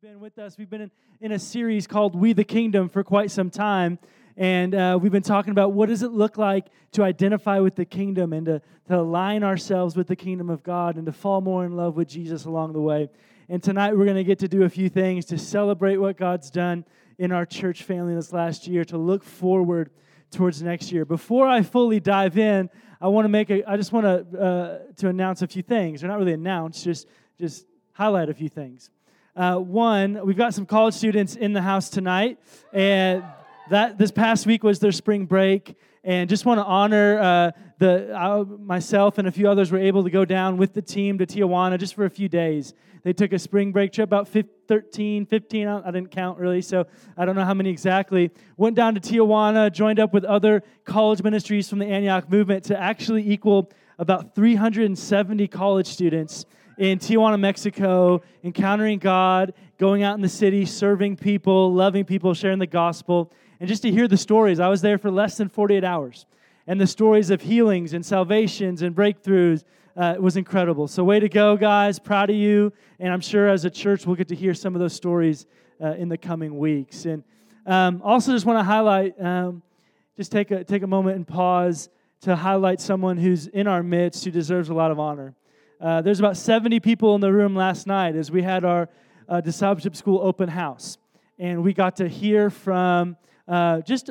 you've been with us, we've been in, in a series called We the Kingdom for quite some time. And uh, we've been talking about what does it look like to identify with the kingdom and to, to align ourselves with the kingdom of God and to fall more in love with Jesus along the way. And tonight we're going to get to do a few things to celebrate what God's done in our church family this last year, to look forward towards next year. Before I fully dive in, I want to make a, I just want to, uh, to announce a few things. They're not really announced, just, just highlight a few things. Uh, one, we've got some college students in the house tonight, and that this past week was their spring break. And just want to honor uh, the uh, myself and a few others were able to go down with the team to Tijuana just for a few days. They took a spring break trip, about 15, 13, 15, I didn't count really, so I don't know how many exactly. Went down to Tijuana, joined up with other college ministries from the Antioch movement to actually equal about 370 college students in Tijuana, Mexico, encountering God, going out in the city, serving people, loving people, sharing the gospel, and just to hear the stories. I was there for less than 48 hours. And the stories of healings and salvations and breakthroughs uh, was incredible. So, way to go, guys. Proud of you. And I'm sure as a church, we'll get to hear some of those stories uh, in the coming weeks. And um, also, just want to highlight, um, just take a, take a moment and pause to highlight someone who's in our midst who deserves a lot of honor. Uh, there's about 70 people in the room last night as we had our uh, discipleship school open house. And we got to hear from uh, just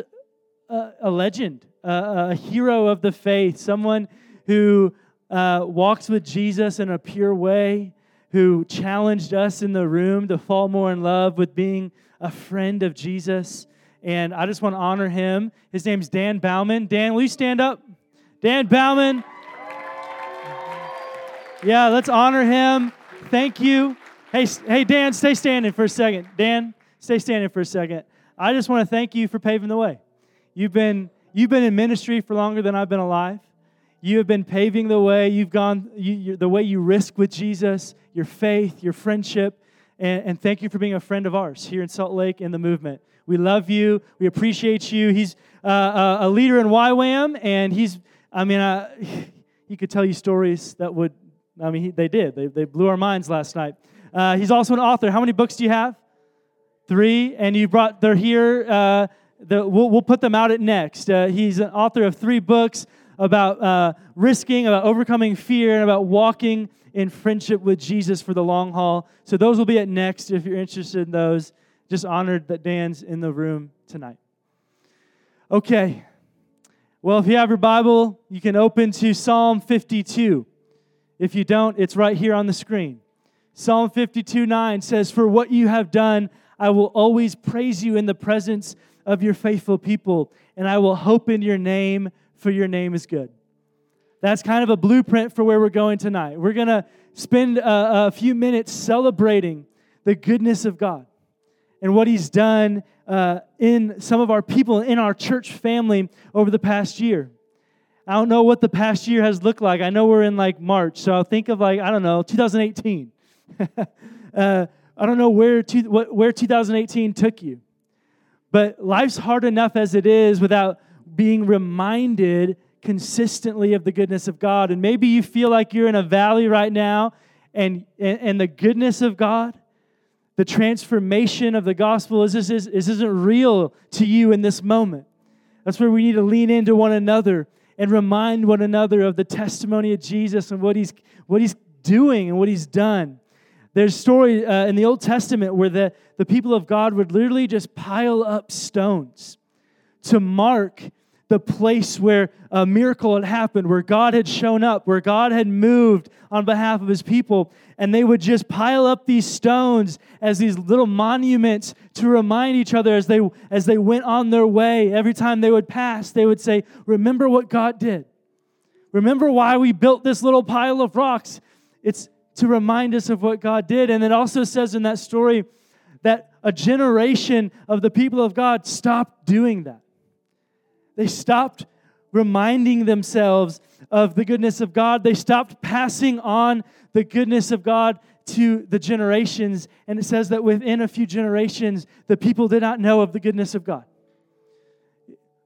a, a legend, a, a, hero of the faith, someone who uh, walks with Jesus in a pure way, who challenged us in the room to fall more in love with being a friend of Jesus. And I just want to honor him. His name's Dan Baumann. Dan, will you stand up? Dan Baumann. Yeah, let's honor him. Thank you. Hey, hey, Dan, stay standing for a second. Dan, stay standing for a second. I just want to thank you for paving the way. You've been you've been in ministry for longer than I've been alive. You have been paving the way. You've gone you, the way you risk with Jesus, your faith, your friendship, and, and thank you for being a friend of ours here in Salt Lake in the movement. We love you. We appreciate you. He's uh, a leader in YWAM, and he's I mean, uh, he could tell you stories that would I mean, he, they did. They, they blew our minds last night. Uh, he's also an author. How many books do you have? Three. And you brought, they're here. Uh, the, we'll, we'll put them out at next. Uh, he's an author of three books about uh, risking, about overcoming fear, and about walking in friendship with Jesus for the long haul. So those will be at next if you're interested in those. Just honored that Dan's in the room tonight. Okay. Well, if you have your Bible, you can open to Psalm 52. If you don't, it's right here on the screen. Psalm 52 9 says, For what you have done, I will always praise you in the presence of your faithful people, and I will hope in your name, for your name is good. That's kind of a blueprint for where we're going tonight. We're going to spend a, a, few minutes celebrating the goodness of God and what He's done uh, in some of our people in our church family over the past year. I don't know what the past year has looked like. I know we're in like March, so I'll think of like, I don't know, 2018. uh, I don't know where, to, what, where 2018 took you. But life's hard enough as it is without being reminded consistently of the goodness of God. And maybe you feel like you're in a valley right now and, and, and the goodness of God, the transformation of the gospel is, is, is, isn't real to you in this moment. That's where we need to lean into one another and remind one another of the testimony of Jesus and what he's, what he's doing and what he's done. There's story uh, in the Old Testament where the, the people of God would literally just pile up stones to mark the place where a miracle had happened, where God had shown up, where God had moved on behalf of his people. And they would just pile up these stones as these little monuments to remind each other as they, as they went on their way. Every time they would pass, they would say, Remember what God did. Remember why we built this little pile of rocks. It's to remind us of what God did. And it also says in that story that a generation of the people of God stopped doing that they stopped reminding themselves of the goodness of God. They stopped passing on the goodness of God to the generations. And it says that within a few generations, the people did not know of the goodness of God.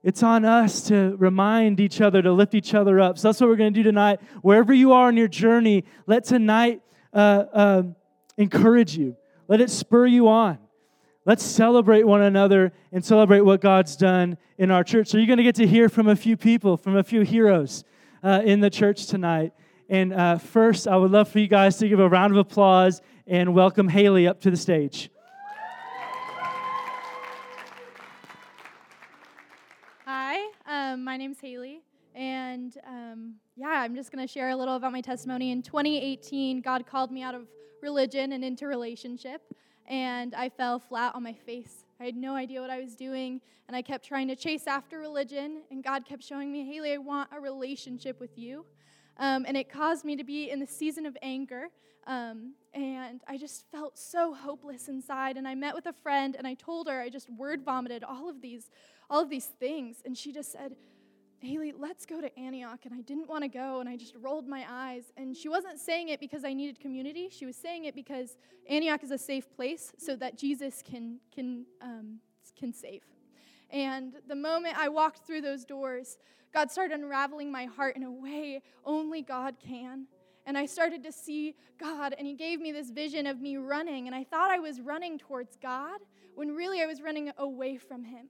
It's on us to remind each other, to lift each other up. So that's what we're going to do tonight. Wherever you are in your journey, let tonight uh, uh, encourage you. Let it spur you on. Let's celebrate one another and celebrate what God's done in our church. So, you're going to get to hear from a few people, from a few heroes uh, in the church tonight. And uh, first, I would love for you guys to give a round of applause and welcome Haley up to the stage. Hi, um, my name's Haley. And um, yeah, I'm just going to share a little about my testimony. In 2018, God called me out of religion and into relationship and I fell flat on my face. I had no idea what I was doing, and I kept trying to chase after religion, and God kept showing me, Haley, I want a relationship with you. Um, and it caused me to be in the season of anger. Um, and I just felt so hopeless inside. And I met with a friend, and I told her I just word vomited all of these, all of these things, and she just said, Haley, let's go to Antioch. And I didn't want to go, and I just rolled my eyes. And she wasn't saying it because I needed community. She was saying it because Antioch is a safe place so that Jesus can, can, um, can save. And the moment I walked through those doors, God started unraveling my heart in a way only God can. And I started to see God, and He gave me this vision of me running. And I thought I was running towards God when really I was running away from Him.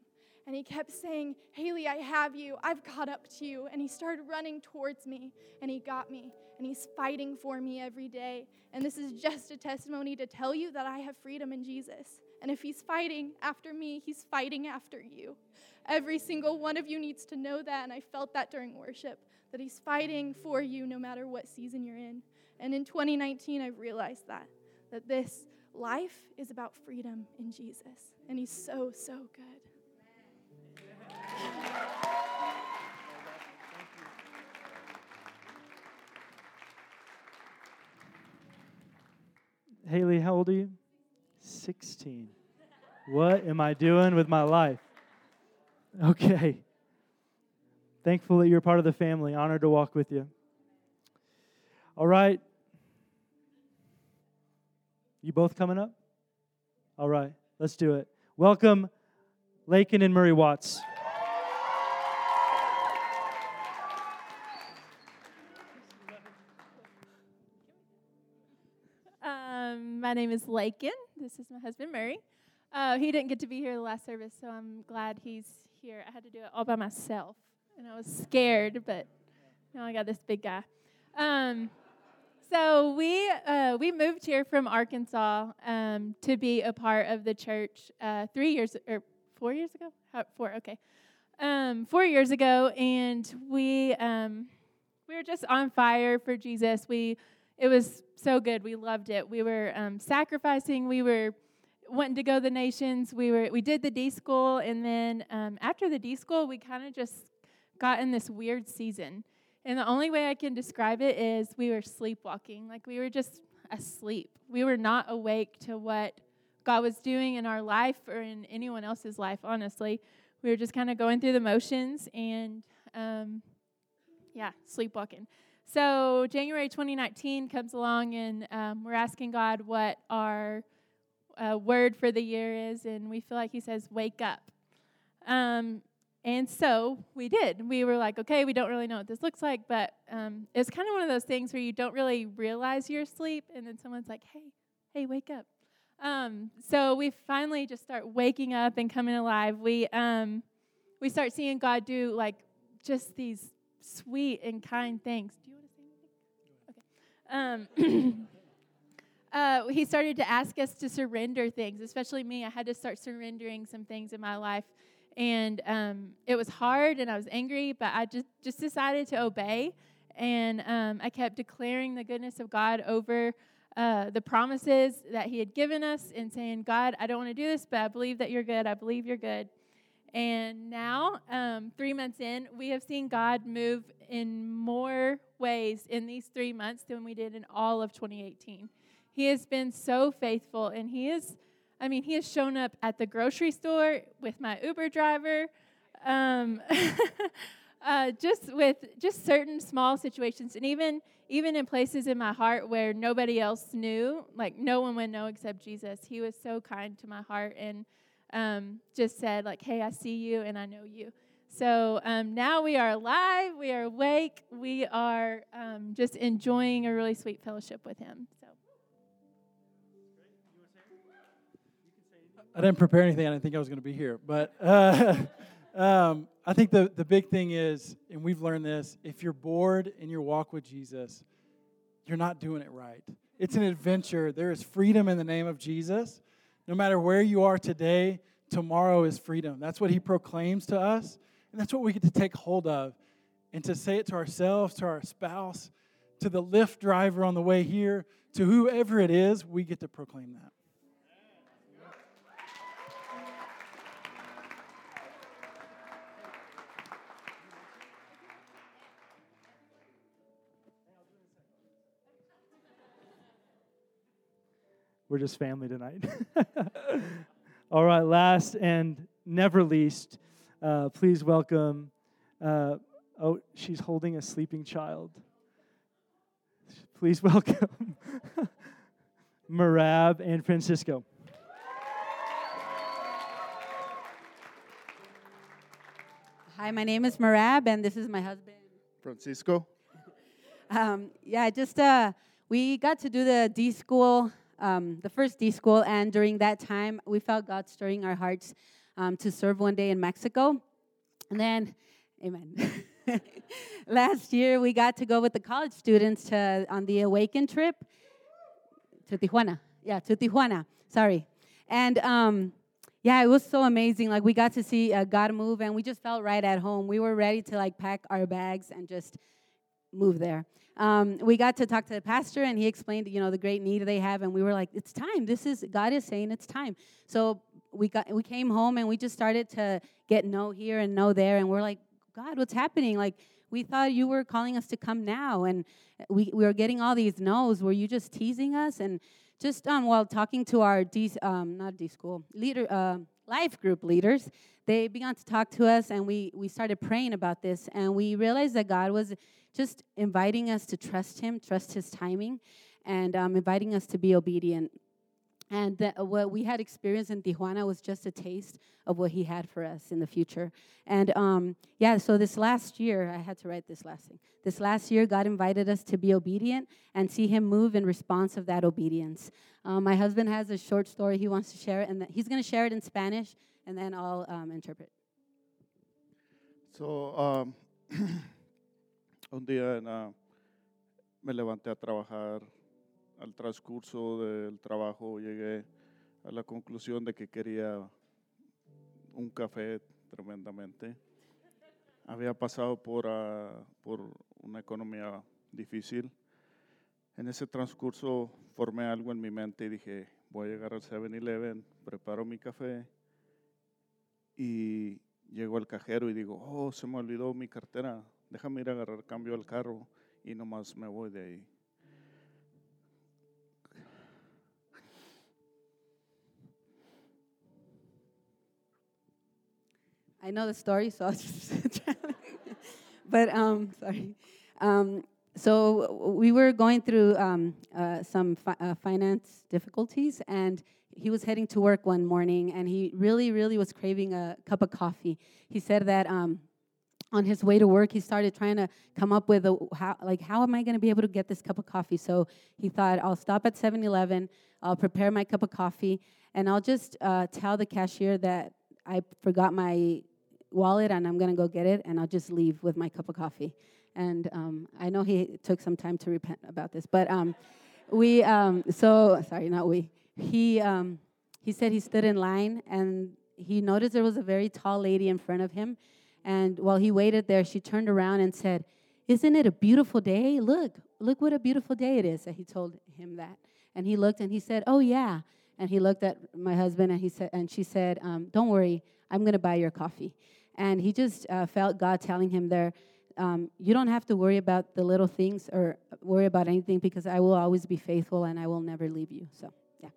And he kept saying, Haley, I have you. I've caught up to you. And he started running towards me, and he got me. And he's fighting for me every day. And this is just a testimony to tell you that I have freedom in Jesus. And if he's fighting after me, he's fighting after you. Every single one of you needs to know that. And I felt that during worship, that he's fighting for you no matter what season you're in. And in 2019, I've realized that, that this life is about freedom in Jesus. And he's so, so good. Haley, how old are you? 16. What am I doing with my life? Okay. Thankful that you're part of the family. Honored to walk with you. All right. You both coming up? All right, let's do it. Welcome, Lakin and Murray Watts. My name is Lakin. This is my husband, Murray. Uh, he didn't get to be here the last service, so I'm glad he's here. I had to do it all by myself, and I was scared, but now I got this big guy. Um, so we uh, we moved here from Arkansas um, to be a part of the church uh, three years or four years ago. How, four, okay, um, four years ago, and we um, we were just on fire for Jesus. We it was so good. We loved it. We were um, sacrificing. We were wanting to go the nations. We were we did the D school, and then um, after the D school, we kind of just got in this weird season. And the only way I can describe it is we were sleepwalking. Like we were just asleep. We were not awake to what God was doing in our life or in anyone else's life. Honestly, we were just kind of going through the motions and um, yeah, sleepwalking. So January 2019 comes along, and um, we're asking God what our uh, word for the year is, and we feel like He says, "Wake up." Um, and so we did. We were like, okay, we don't really know what this looks like, but um, it's kind of one of those things where you don't really realize you're asleep, and then someone's like, hey, hey, wake up. Um, so we finally just start waking up and coming alive. We um, we start seeing God do like just these sweet and kind things. Do you um, uh, he started to ask us to surrender things, especially me. I had to start surrendering some things in my life. And um, it was hard and I was angry, but I just, just decided to obey. And um, I kept declaring the goodness of God over uh, the promises that He had given us and saying, God, I don't want to do this, but I believe that you're good. I believe you're good. And now, um, three months in, we have seen God move in more ways in these three months than we did in all of 2018. He has been so faithful, and He is, I mean, He has shown up at the grocery store with my Uber driver. Um, uh, just with just certain small situations, and even even in places in my heart where nobody else knew, like no one would know except Jesus. He was so kind to my heart, and um, just said, like, hey, I see you and I know you. So um, now we are alive, we are awake, we are um, just enjoying a really sweet fellowship with Him. So. I didn't prepare anything. I didn't think I was going to be here. But uh, um, I think the, the big thing is, and we've learned this if you're bored in your walk with Jesus, you're not doing it right. It's an adventure. There is freedom in the name of Jesus. No matter where you are today, tomorrow is freedom. That's what he proclaims to us, and that's what we get to take hold of and to say it to ourselves, to our spouse, to the Lyft driver on the way here, to whoever it is, we get to proclaim that. We're just family tonight. All right, last and never least, uh, please welcome. Uh, oh, she's holding a sleeping child. Please welcome Marab and Francisco. Hi, my name is Marab, and this is my husband. Francisco. Um, yeah, just uh, we got to do the D school, um, the first D school, and during that time, we felt God stirring our hearts um, to serve one day in Mexico. And then, amen. Last year, we got to go with the college students to, on the Awaken trip to Tijuana. Yeah, to Tijuana. Sorry. And um, yeah, it was so amazing. Like we got to see uh, God move, and we just felt right at home. We were ready to like pack our bags and just move there. Um, we got to talk to the pastor, and he explained, you know, the great need they have, and we were like, "It's time. This is God is saying it's time." So we got we came home, and we just started to get no here and no there, and we're like, "God, what's happening?" Like we thought you were calling us to come now, and we we were getting all these no's. Were you just teasing us? And just um, while talking to our D, um, not D school leader, uh, life group leaders, they began to talk to us, and we we started praying about this, and we realized that God was just inviting us to trust Him, trust His timing, and um, inviting us to be obedient. And what we had experienced in Tijuana was just a taste of what He had for us in the future. And um, yeah, so this last year, I had to write this last thing. This last year, God invited us to be obedient and see Him move in response of that obedience. Um, my husband has a short story he wants to share, and he's going to share it in Spanish, and then I'll um, interpret. So, um, un día en, ah, me levanté a trabajar. Al transcurso del trabajo llegué a la conclusión de que quería un café tremendamente. Había pasado por, ah, por una economía difícil. En ese transcurso formé algo en mi mente y dije, voy a llegar al 7-Eleven, preparo mi café y llego al cajero y digo, oh, se me olvidó mi cartera, déjame ir a agarrar cambio al carro y nomás me voy de ahí. I know the story, so I'll just. but um, sorry. Um, so we were going through um, uh, some fi- uh, finance difficulties, and he was heading to work one morning, and he really, really was craving a cup of coffee. He said that um, on his way to work, he started trying to come up with a how, like how am I going to be able to get this cup of coffee? So he thought I'll stop at 7-Eleven, I'll prepare my cup of coffee, and I'll just uh, tell the cashier that I forgot my wallet and I'm going to go get it, and I'll just leave with my cup of coffee. And um, I know he took some time to repent about this, but um, we, um, so, sorry, not we. He, um, he said he stood in line and he noticed there was a very tall lady in front of him. And while he waited there, she turned around and said, Isn't it a beautiful day? Look, look what a beautiful day it is. And he told him that. And he looked and he said, Oh, yeah. And he looked at my husband and he said, and she said, um, "Don't worry, I'm going to buy your coffee." And he just uh, felt God telling him there, um, "You don't have to worry about the little things or worry about anything because I will always be faithful and I will never leave you." So, yeah.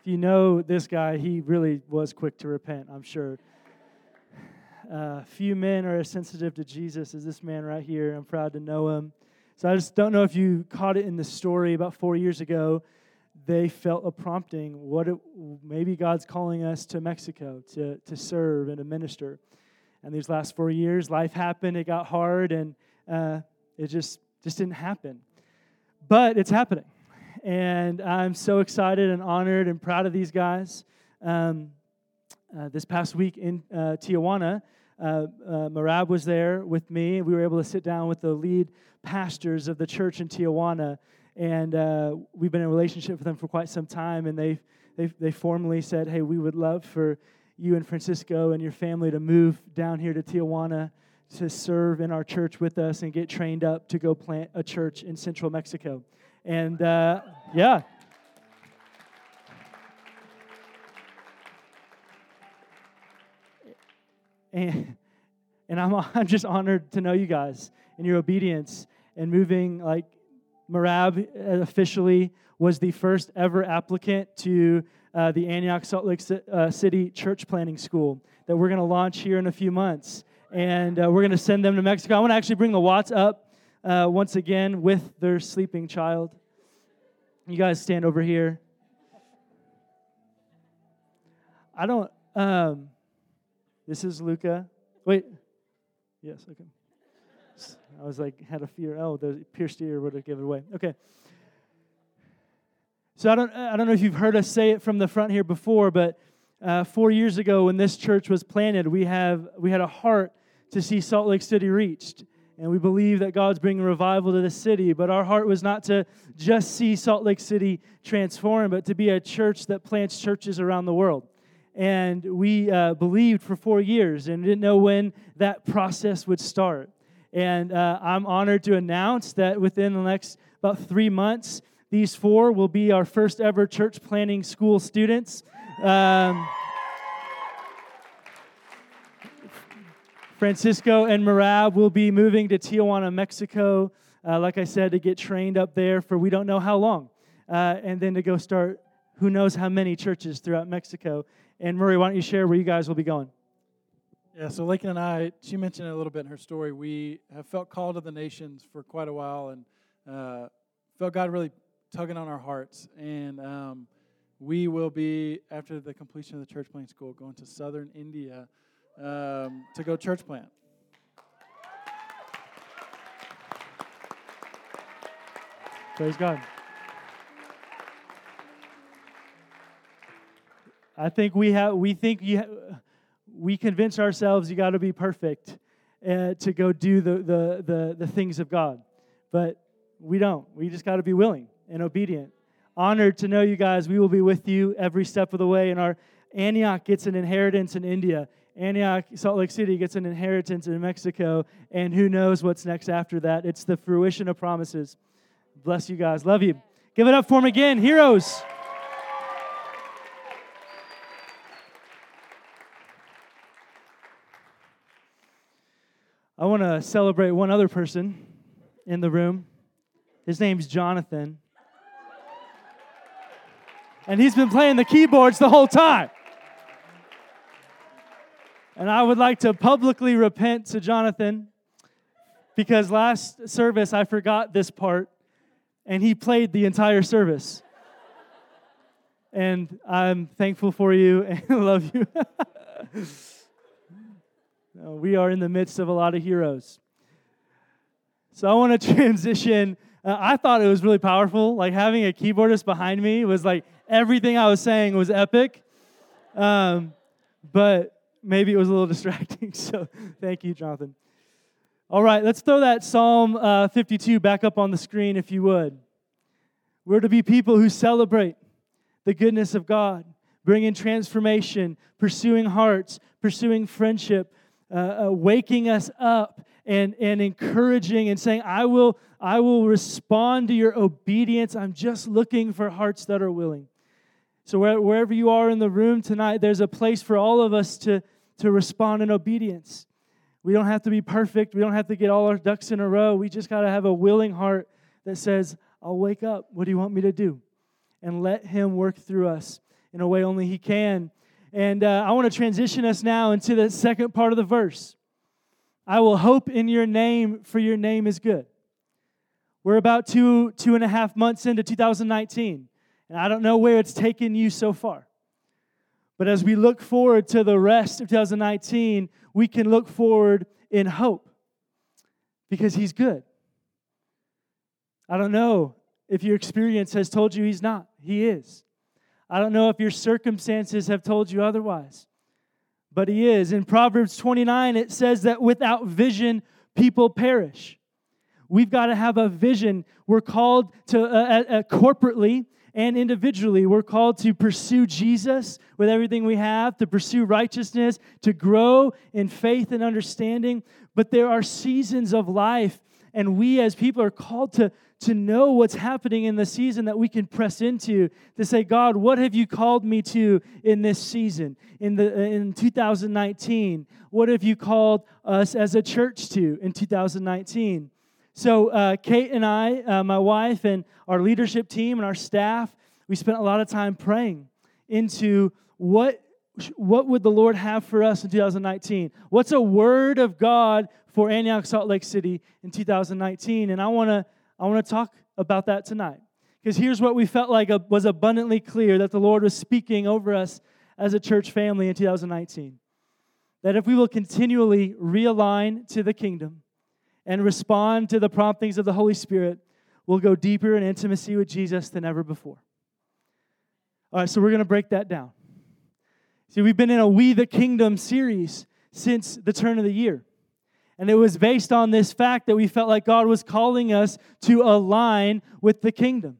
If you know this guy, he really was quick to repent, I'm sure. Uh, few men are as sensitive to Jesus as this man right here. I'm proud to know him. So I just don't know if you caught it in the story about four years ago. They felt a prompting. What it, maybe God's calling us to Mexico to, to serve and to minister. And these last four years, life happened. It got hard, and uh, It just just didn't happen. But it's happening. And I'm so excited and honored and proud of these guys. Um, uh, this past week in uh, Tijuana, uh, uh, Marab was there with me. We were able to sit down with the lead pastors of the church in Tijuana, and uh, we've been in relationship with them for quite some time. And they they they formally said, "Hey, we would love for you and Francisco and your family to move down here to Tijuana to serve in our church with us and get trained up to go plant a church in central Mexico." And uh, yeah. And, and I'm, I'm just honored to know you guys and your obedience and moving like Marab officially was the first ever applicant to uh, the Antioch Salt Lake uh, City Church Planting School that we're going to launch here in a few months. And uh, we're going to send them to Mexico. I want to actually bring the Watts up uh, once again with their sleeping child. You guys stand over here. I don't. Um, this is Luca. Wait. Yes. Okay. I was like, had a fear. Oh, the pierced ear would have given away. Okay. So I don't, I don't know if you've heard us say it from the front here before, but uh, four years ago when this church was planted, we have we had a heart to see Salt Lake City reached, and we believe that God's bringing revival to the city. But our heart was not to just see Salt Lake City transform, but to be a church that plants churches around the world. And we uh, believed for four years and didn't know when that process would start. And uh, I'm honored to announce that within the next about three months, these four will be our first ever church planting school students. Um, Francisco and Marab will be moving to Tijuana, Mexico, uh, like I said, to get trained up there for we don't know how long, uh, and then to go start who knows how many churches throughout Mexico. And Murray, why don't you share where you guys will be going? Yeah, so Lakin and I, she mentioned a little bit in her story. We have felt called to the nations for quite a while and uh, felt God really tugging on our hearts. And um, we will be, after the completion of the church planting school, going to southern India um, to go church plant. Praise God. I think we have. We think you. Ha- we convince ourselves you got to be perfect uh, to go do the, the the the things of God, but we don't. We just got to be willing and obedient. Honored to know you guys. We will be with you every step of the way. And our Antioch gets an inheritance in India. Antioch, Salt Lake City gets an inheritance in Mexico. And who knows what's next after that? It's the fruition of promises. Bless you guys. Love you. Give it up for them again. Heroes. I want to celebrate one other person in the room. His name's Jonathan. And he's been playing the keyboards the whole time. And I would like to publicly repent to Jonathan because last service I forgot this part and he played the entire service. And I'm thankful for you and love you. we are in the midst of a lot of heroes. So I want to transition uh, I thought it was really powerful. Like having a keyboardist behind me was like everything I was saying was epic. Um, but maybe it was a little distracting. So thank you, Jonathan. All right, let's throw that Psalm uh, 52 back up on the screen if you would. We're to be people who celebrate the goodness of God, bringing transformation, pursuing hearts, pursuing friendship, uh, uh, waking us up and, and encouraging and saying, I will, I will respond to your obedience. I'm just looking for hearts that are willing. So, where, wherever you are in the room tonight, there's a place for all of us to, to respond in obedience. We don't have to be perfect. We don't have to get all our ducks in a row. We just got to have a willing heart that says, I'll wake up. What do you want me to do? And let Him work through us in a way only He can. And uh, I want to transition us now into the second part of the verse. I will hope in your name, for your name is good. We're about two, two and a half months into 2019, and I don't know where it's taken you so far. But as we look forward to the rest of 2019, we can look forward in hope because He's good. I don't know if your experience has told you He's not. He is. I don't know if your circumstances have told you otherwise, but He is. In Proverbs 29, it says that without vision, people perish. We've got to have a vision. We're called to, uh, uh, corporately and individually, we're called to pursue Jesus with everything we have, to pursue righteousness, to grow in faith and understanding. But there are seasons of life, and we as people are called to, to know what's happening in the season that we can press into to say, God, what have you called me to in this season? In, the, in 2019, what have you called us as a church to in 2019? So, uh, Kate and I, uh, my wife, and our leadership team and our staff, we spent a lot of time praying into what, what would the Lord have for us in 2019? What's a word of God for Antioch Salt Lake City in 2019? And I want to I want to talk about that tonight. Because here's what we felt like was abundantly clear that the Lord was speaking over us as a church family in 2019. That if we will continually realign to the kingdom, and respond to the promptings of the Holy Spirit, we'll go deeper in intimacy with Jesus than ever before. All right, so we're going to break that down. See, we've been in a We the Kingdom series since the turn of the year. And it was based on this fact that we felt like God was calling us to align with the kingdom.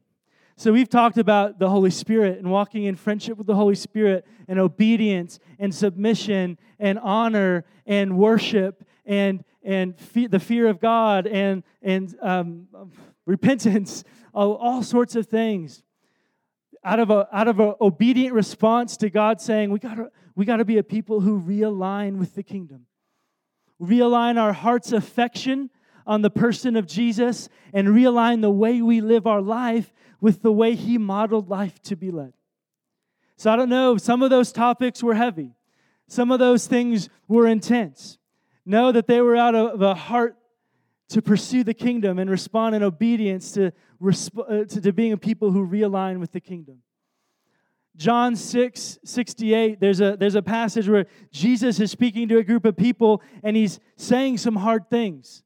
So we've talked about the Holy Spirit and walking in friendship with the Holy Spirit and obedience and submission and honor and worship and and fe- the fear of God and, and um, repentance, all, all sorts of things. Out of a out of an obedient response to God saying, we gotta we gotta be a people who realign with the kingdom. Realign our heart's affection on the person of Jesus and realign the way we live our life with the way he modeled life to be led. So I don't know, some of those topics were heavy. Some of those things were intense. Know that they were out of a heart to pursue the kingdom and respond in obedience to, uh, to, to being a people who realign with the kingdom. John 6, 68, there's a, there's a passage where Jesus is speaking to a group of people and he's saying some hard things.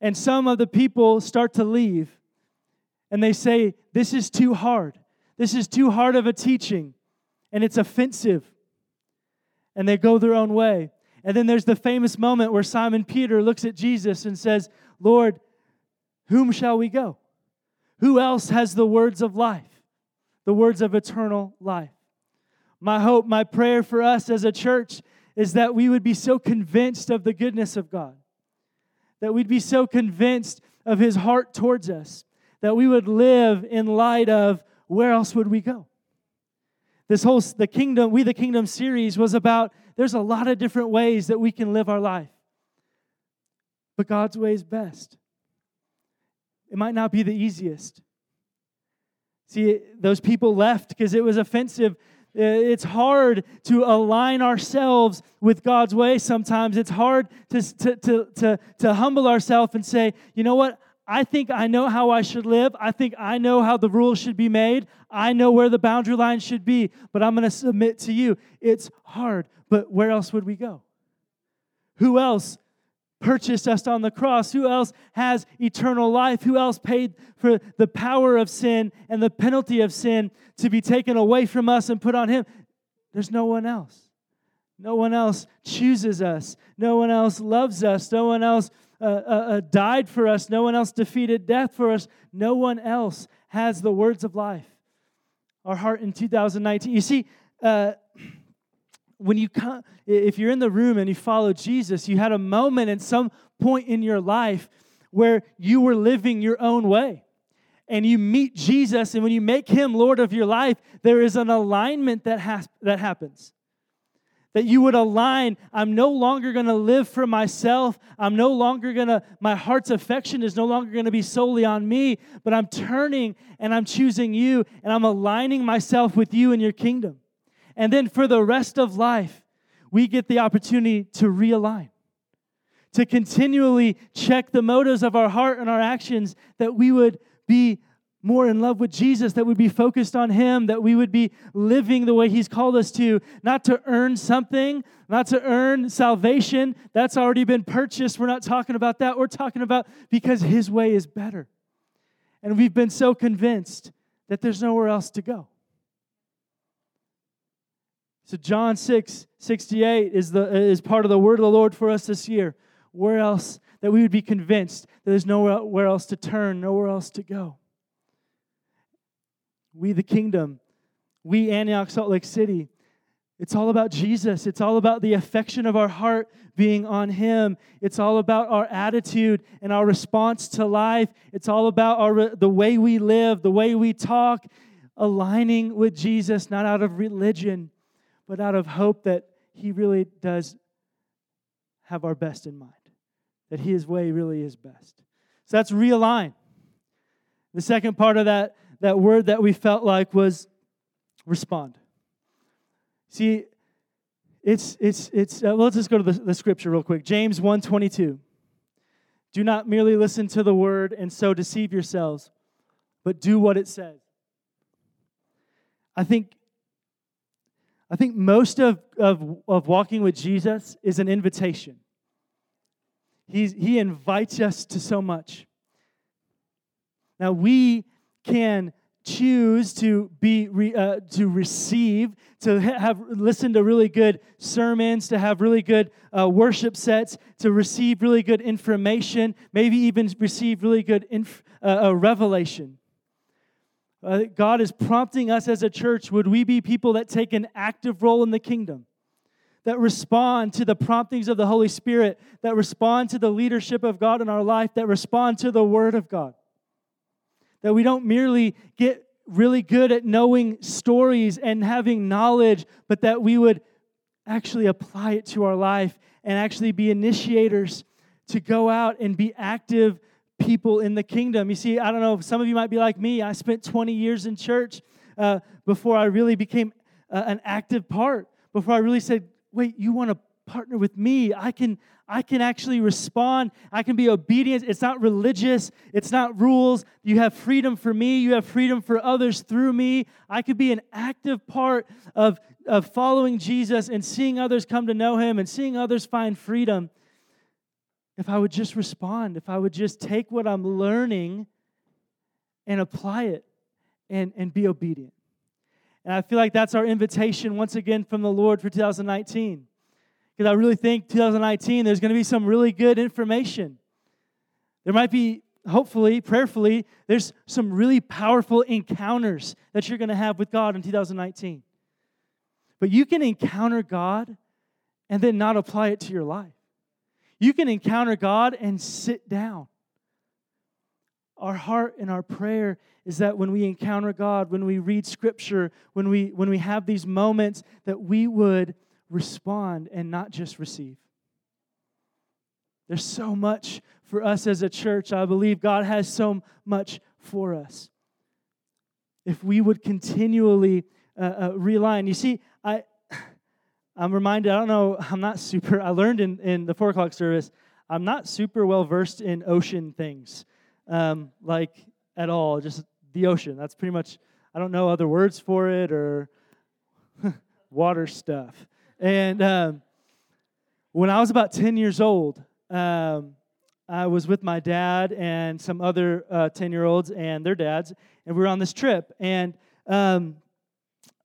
And some of the people start to leave and they say, This is too hard. This is too hard of a teaching and it's offensive. And they go their own way. And then there's the famous moment where Simon Peter looks at Jesus and says, Lord, whom shall we go? Who else has the words of life, the words of eternal life? My hope, my prayer for us as a church is that we would be so convinced of the goodness of God, that we'd be so convinced of his heart towards us, that we would live in light of where else would we go? This whole the kingdom, we the kingdom series was about there's a lot of different ways that we can live our life. But God's way is best. It might not be the easiest. See, those people left because it was offensive. Uh, it's hard to align ourselves with God's way sometimes. It's hard to, to, to, to, to humble ourselves and say, you know what? I think I know how I should live. I think I know how the rules should be made. I know where the boundary line should be, but I'm going to submit to you. It's hard, but where else would we go? Who else purchased us on the cross? Who else has eternal life? Who else paid for the power of sin and the penalty of sin to be taken away from us and put on Him? There's no one else. No one else chooses us. No one else loves us. No one else uh, uh, uh, died for us. No one else defeated death for us. No one else has the words of life. Our heart in 2019. You see, uh, when you come, if you're in the room and you follow Jesus, you had a moment at some point in your life where you were living your own way. And you meet Jesus, and when you make him Lord of your life, there is an alignment that, has, that happens that you would align. I'm no longer to live for myself. I'm no longer to, my heart's affection is no longer to be solely on me, but I'm turning and I'm choosing you and I'm aligning myself with you and your kingdom. And then for the rest of life, we get the opportunity to realign, to continually check the motives of our heart and our actions, that we would be more in love with Jesus, that we'd be focused on Him, that we would be living the way He's called us to, not to earn something, not to earn salvation. That's already been purchased. We're not talking about that. We're talking about because His way is better. and we've been so convinced that there's nowhere else to go. So John 6, 68 is, the, is part of the word of the Lord for us this year. Where else that we would be convinced that there's nowhere else to turn, nowhere else to go. We, the kingdom, we, Antioch, Salt Lake City, it's all about Jesus. It's all about the affection of our heart being on Him. It's all about our attitude and our response to life. It's all about our, the way we live, the way we talk, aligning with Jesus, not out of religion, but out of hope that He really does have our best in mind, that His way really is best. So that's realign. The second part of that, that word that we felt like was respond. See, it's it's it's uh, well, let's just go to the, the scripture real quick. James 1:22. Do not merely listen to the word and so deceive yourselves, but do what it says. I think I think most of, of, of walking with Jesus is an invitation. He's, he invites us to so much. Now, we can choose to be re, uh, to receive to have listen to really good sermons to have really good uh, worship sets to receive really good information maybe even receive really good inf- uh, uh revelation uh, god is prompting us as a church would we be people that take an active role in the kingdom? That respond to the promptings of the holy spirit that respond to the leadership of god in our life that respond to the word of god. That we don't merely get really good at knowing stories and having knowledge, but that we would actually apply it to our life and actually be initiators to go out and be active people in the kingdom. You see, I don't know, some of you might be like me. I spent 20 years in church uh, before I really became uh, an active part, before I really said, wait, you want to partner with me. I can I can actually respond. I can be obedient. It's not religious. It's not rules. You have freedom for me. You have freedom for others through me. I could be an active part of, of following Jesus and seeing others come to know him and seeing others find freedom. If I would just respond, if I would just take what I'm learning and apply it and, and be obedient. And I feel like that's our invitation once again from the Lord for 2019 because I really think 2019 there's going to be some really good information. There might be, hopefully, prayerfully, there's some really powerful encounters that you're going to have with God in 2019. But you can encounter God and then not apply it to your life. You can encounter God and sit down. Our heart and our prayer is that when we encounter God, when we read scripture, when we when we have these moments that we would respond and not just receive. There's so much for us as a church. I believe God has so much for us. If we would continually uh, uh, realign. You see, I, I'm reminded, I don't know, I'm not super, I learned in, in the four o'clock service, I'm not super well versed in ocean things, um, like at all, just the ocean. That's pretty much, I don't know other words for it or water stuff. And um, when I was about 10 years old, um, I was with my dad and some other 10 uh, year olds and their dads, and we were on this trip. And um,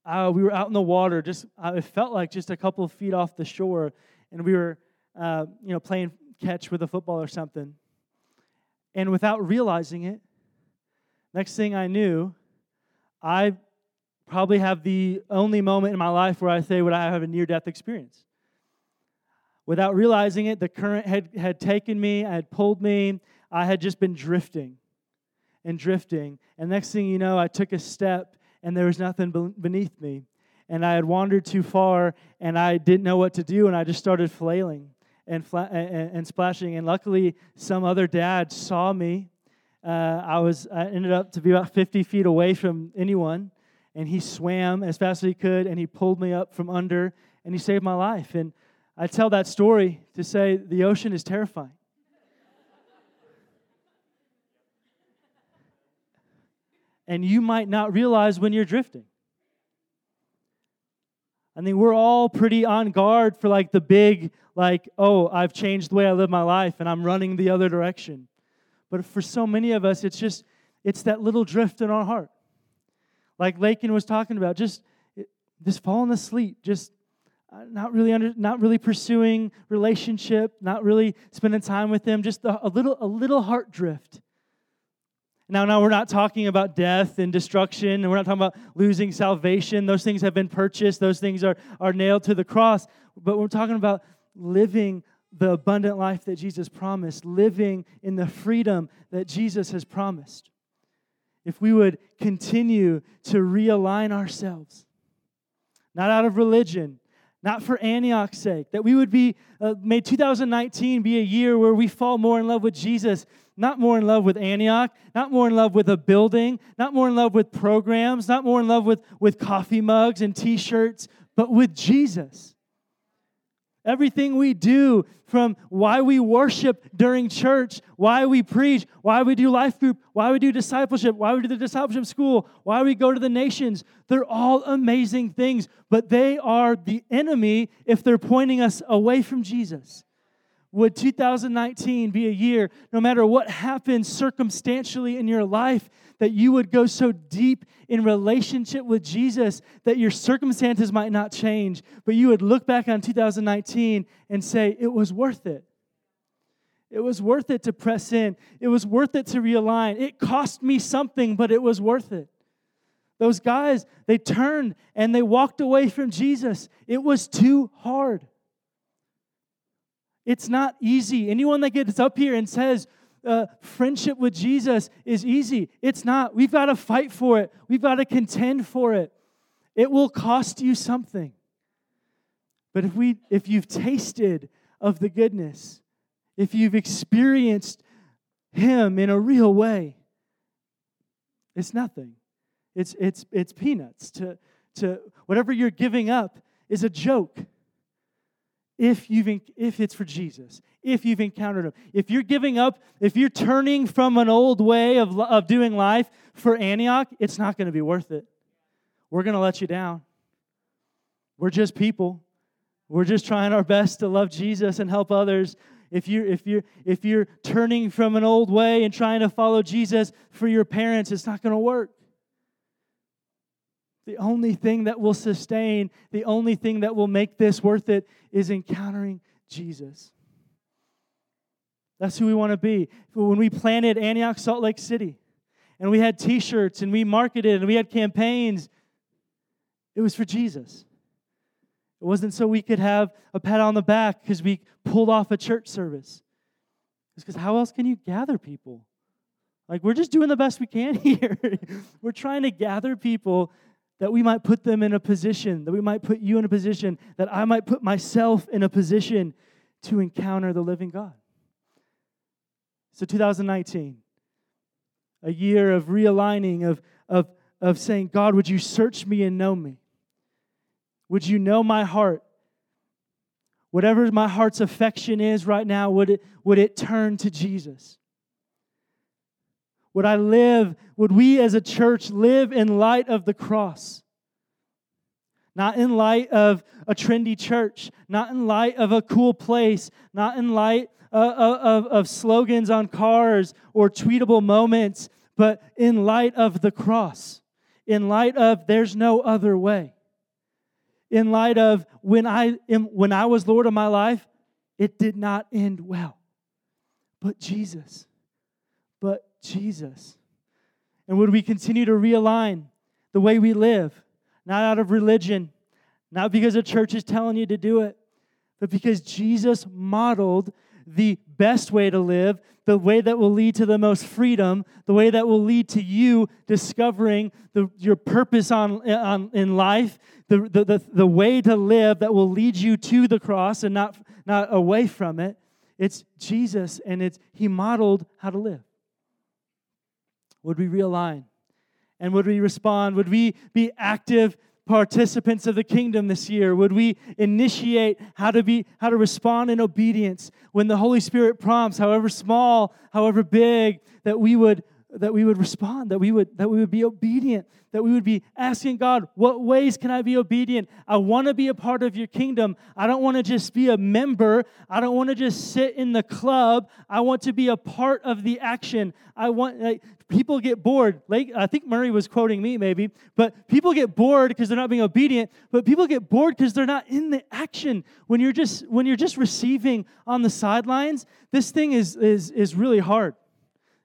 uh, we were out in the water, just uh, it felt like just a couple of feet off the shore, and we were, uh, you know, playing catch with a football or something. And without realizing it, next thing I knew, I probably have the only moment in my life where I say, Would I have a near death experience? Without realizing it, the current had, had taken me, had pulled me, I had just been drifting and drifting. And next thing you know, I took a step and there was nothing beneath me. And I had wandered too far and I didn't know what to do and I just started flailing and, fla- and, and splashing. And luckily, some other dad saw me. Uh, I was I ended up to be about 50 feet away from anyone and he swam as fast as he could and he pulled me up from under and he saved my life. And I tell that story to say the ocean is terrifying. And you might not realize when you're drifting. I think we're all pretty on guard for like the big, like, oh, I've changed the way I live my life and I'm running the other direction. But for so many of us, it's just it's that little drift in our heart. Like Lakin was talking about, just just falling asleep, just uh, not really under, not really pursuing relationship, not really spending time with them, just a, a little a little heart drift. Now, now we're not talking about death and destruction, and we're not talking about losing salvation. Those things have been purchased, those things are, are nailed to the cross. But we're talking about living the abundant life that Jesus promised, living in the freedom that Jesus has promised. If we would continue to realign ourselves, not out of religion, not for Antioch's sake, that we would be, uh, may 2019 be a year where we fall more in love with Jesus, not more in love with Antioch, not more in love with a building, not more in love with programs, not more in love with, with coffee mugs and t shirts, but with Jesus. Everything we do, from why we worship during church, why we preach, why we do life group, why we do discipleship, why we do the discipleship school, why we go to the nations, they're all amazing things, but they are the enemy if they're pointing us away from Jesus. Would 2019 be a year, no matter what happens circumstantially in your life, that you would go so deep in relationship with Jesus that your circumstances might not change, but you would look back on 2019 and say, it was worth it. It was worth it to press in. It was worth it to realign. It cost me something, but it was worth it. Those guys, they turned and they walked away from Jesus. It was too hard. It's not easy. Anyone that gets up here and says, uh, friendship with Jesus is easy. It's not. We've got to fight for it, we've got to contend for it. It will cost you something. But if, we, if you've tasted of the goodness, if you've experienced Him in a real way, it's nothing. It's, it's, it's peanuts. To, to whatever you're giving up is a joke if you've if it's for Jesus, if you've encountered him. If you're giving up, if you're turning from an old way of, of doing life for Antioch, it's not going to be worth it. We're going to let you down. We're just people. We're just trying our best to love Jesus and help others. If you're if you're if you're turning from an old way and trying to follow Jesus for your parents, it's not going to work. The only thing that will sustain, the only thing that will make this worth it is encountering Jesus. That's who we want to be. When we planted Antioch Salt Lake City and we had t shirts and we marketed and we had campaigns, it was for Jesus. It wasn't so we could have a pat on the back because we pulled off a church service. It's because how else can you gather people? Like, we're just doing the best we can here. we're trying to gather people that we might put them in a position, that we might put you in a position, that I might put myself in a position to encounter the living God. So, 2019, a year of realigning, of, of, of saying, God, would you search me and know me? Would you know my heart? Whatever my heart's affection is right now, would it, would it turn to Jesus? Would I live, would we as a church live in light of the cross? Not in light of a trendy church, not in light of a cool place, not in light of, uh, uh, of, of slogans on cars or tweetable moments, but in light of the cross, in light of there's no other way, in light of when I, am, when I was Lord of my life, it did not end well. But Jesus, but Jesus? And would we continue to realign the way we live, not out of religion, not because a church is telling you to do it, but because Jesus modeled the best way to live, the way that will lead to the most freedom, the way that will lead to you discovering the, your purpose on, on, in life, the, the, the, the way to live that will lead you to the cross and not, not away from it. It's Jesus, and it's He modeled how to live. Would we realign? And would we respond? Would we be active participants of the kingdom this year? Would we initiate how to be how to respond in obedience when the Holy Spirit prompts, however small, however big, that we would that we would respond, that we would, that we would be obedient, that we would be asking God, what ways can I be obedient? I want to be a part of your kingdom. I don't want to just be a member. I don't want to just sit in the club. I want to be a part of the action. I want, like, people get bored. Like, I think Murray was quoting me maybe, but people get bored because they're not being obedient, but people get bored because they're not in the action. When you're just, when you're just receiving on the sidelines, this thing is, is, is really hard.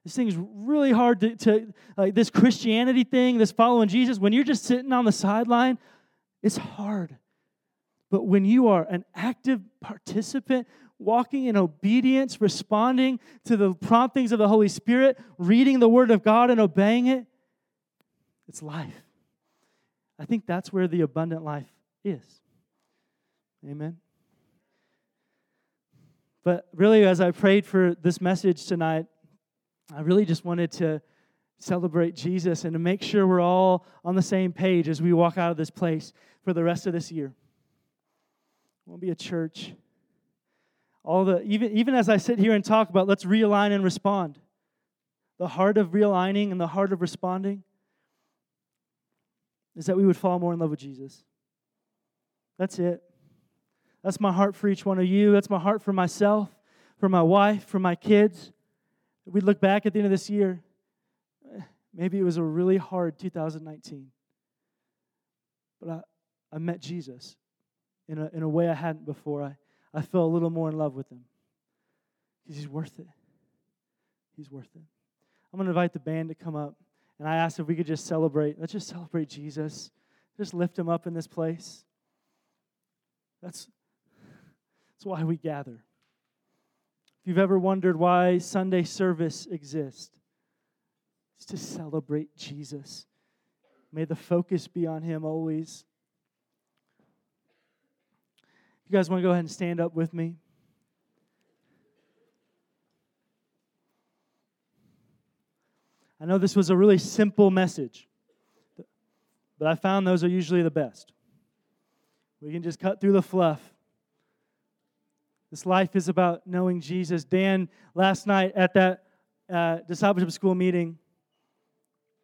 This thing is really hard to, to like this Christianity thing, this following Jesus, when you're just sitting on the sideline, it's hard. But when you are an active participant, walking in obedience, responding to the promptings of the Holy Spirit, reading the Word of God and obeying it, it's life. I think that's where the abundant life is. Amen. But really, as I prayed for this message tonight, I really just wanted to celebrate Jesus and to make sure we're all on the same page as we walk out of this place for the rest of this year. We'll be a church. All the even even as I sit here and talk about let's realign and respond. The heart of realigning and the heart of responding is that we would fall more in love with Jesus. That's it. That's my heart for each one of you. That's my heart for myself, for my wife, for my kids we look back at the end of this year, eh, maybe it was a really hard 2019. But I, I met Jesus in a, in a way I hadn't before. I, I fell a little more in love with him because he's worth it. He's worth it. I'm going to invite the band to come up, and I asked if we could just celebrate. Let's just celebrate Jesus. Just lift him up in this place. That's, that's why we gather. If you've ever wondered why Sunday service exists, it's to celebrate Jesus. May the focus be on Him always. You guys want to go ahead and stand up with me? I know this was a really simple message, but I found those are usually the best. We can just cut through the fluff this life is about knowing Jesus. Dan, last night at that uh, discipleship school meeting,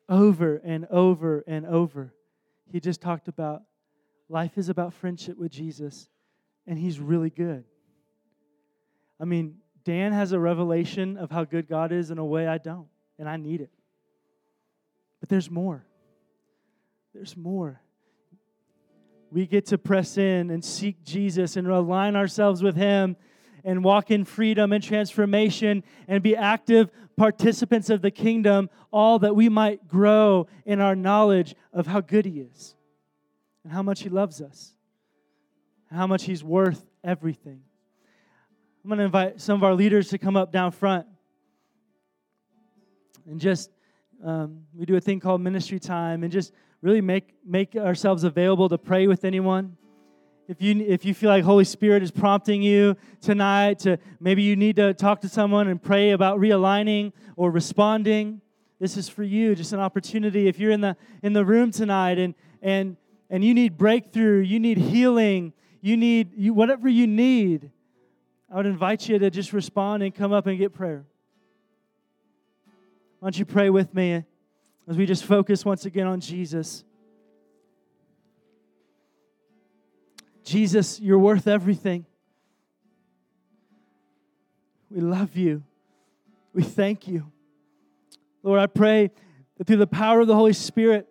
over and over and over, he just talked about life is about friendship with Jesus, and he's really good. I mean, Dan has a revelation of how good God is in a way I don't, and I need it. But there's more. There's more. We get to press in and seek Jesus and align ourselves with Him and walk in freedom and transformation and be active participants of the kingdom, all that we might grow in our knowledge of how good He is and how much He loves us, and how much He's worth everything. I'm going to invite some of our leaders to come up down front and just um, we do a thing called ministry time and just really make make ourselves available to pray with anyone. If you if you feel like holy spirit is prompting you tonight to maybe you need to talk to someone and pray about realigning or responding this is for you just an opportunity. If you're in the in the room tonight and and and you need breakthrough you need healing you need you whatever you need i would invite you to just respond and come up and get prayer. Why don't you pray with me as we just focus once again on Jesus. Jesus, you're worth everything. We love you. We thank you. Lord, I pray that through the power of the Holy Spirit,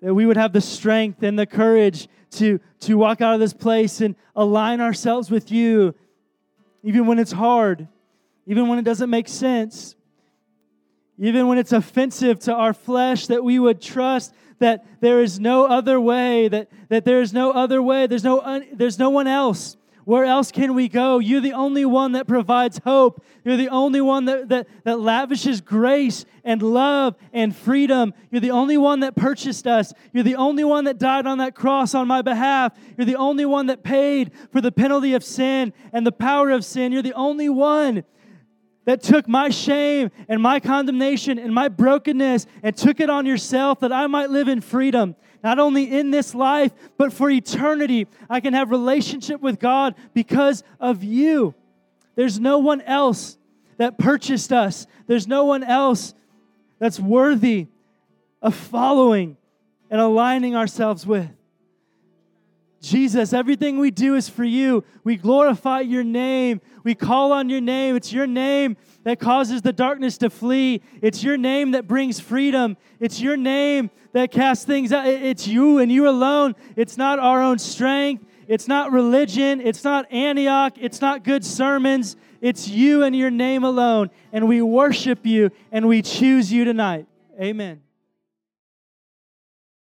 that we would have the strength and the courage to, to walk out of this place and align ourselves with you, even when it's hard, even when it doesn't make sense, even when it's offensive to our flesh, that we would trust that there is no other way, that, that there is no other way, there's no, un, there's no one else. Where else can we go? You're the only one that provides hope. You're the only one that, that, that lavishes grace and love and freedom. You're the only one that purchased us. You're the only one that died on that cross on my behalf. You're the only one that paid for the penalty of sin and the power of sin. You're the only one that took my shame and my condemnation and my brokenness and took it on yourself that I might live in freedom. Not only in this life, but for eternity. I can have relationship with God because of you. There's no one else that purchased us. There's no one else that's worthy of following and aligning ourselves with. Jesus, everything we do is for you. We glorify your name. We call on your name. It's your name that causes the darkness to flee. It's your name that brings freedom. It's your name that casts things out. It's you and you alone. It's not our own strength. It's not religion. It's not Antioch. It's not good sermons. It's you and your name alone. And we worship you and we choose you tonight. Amen.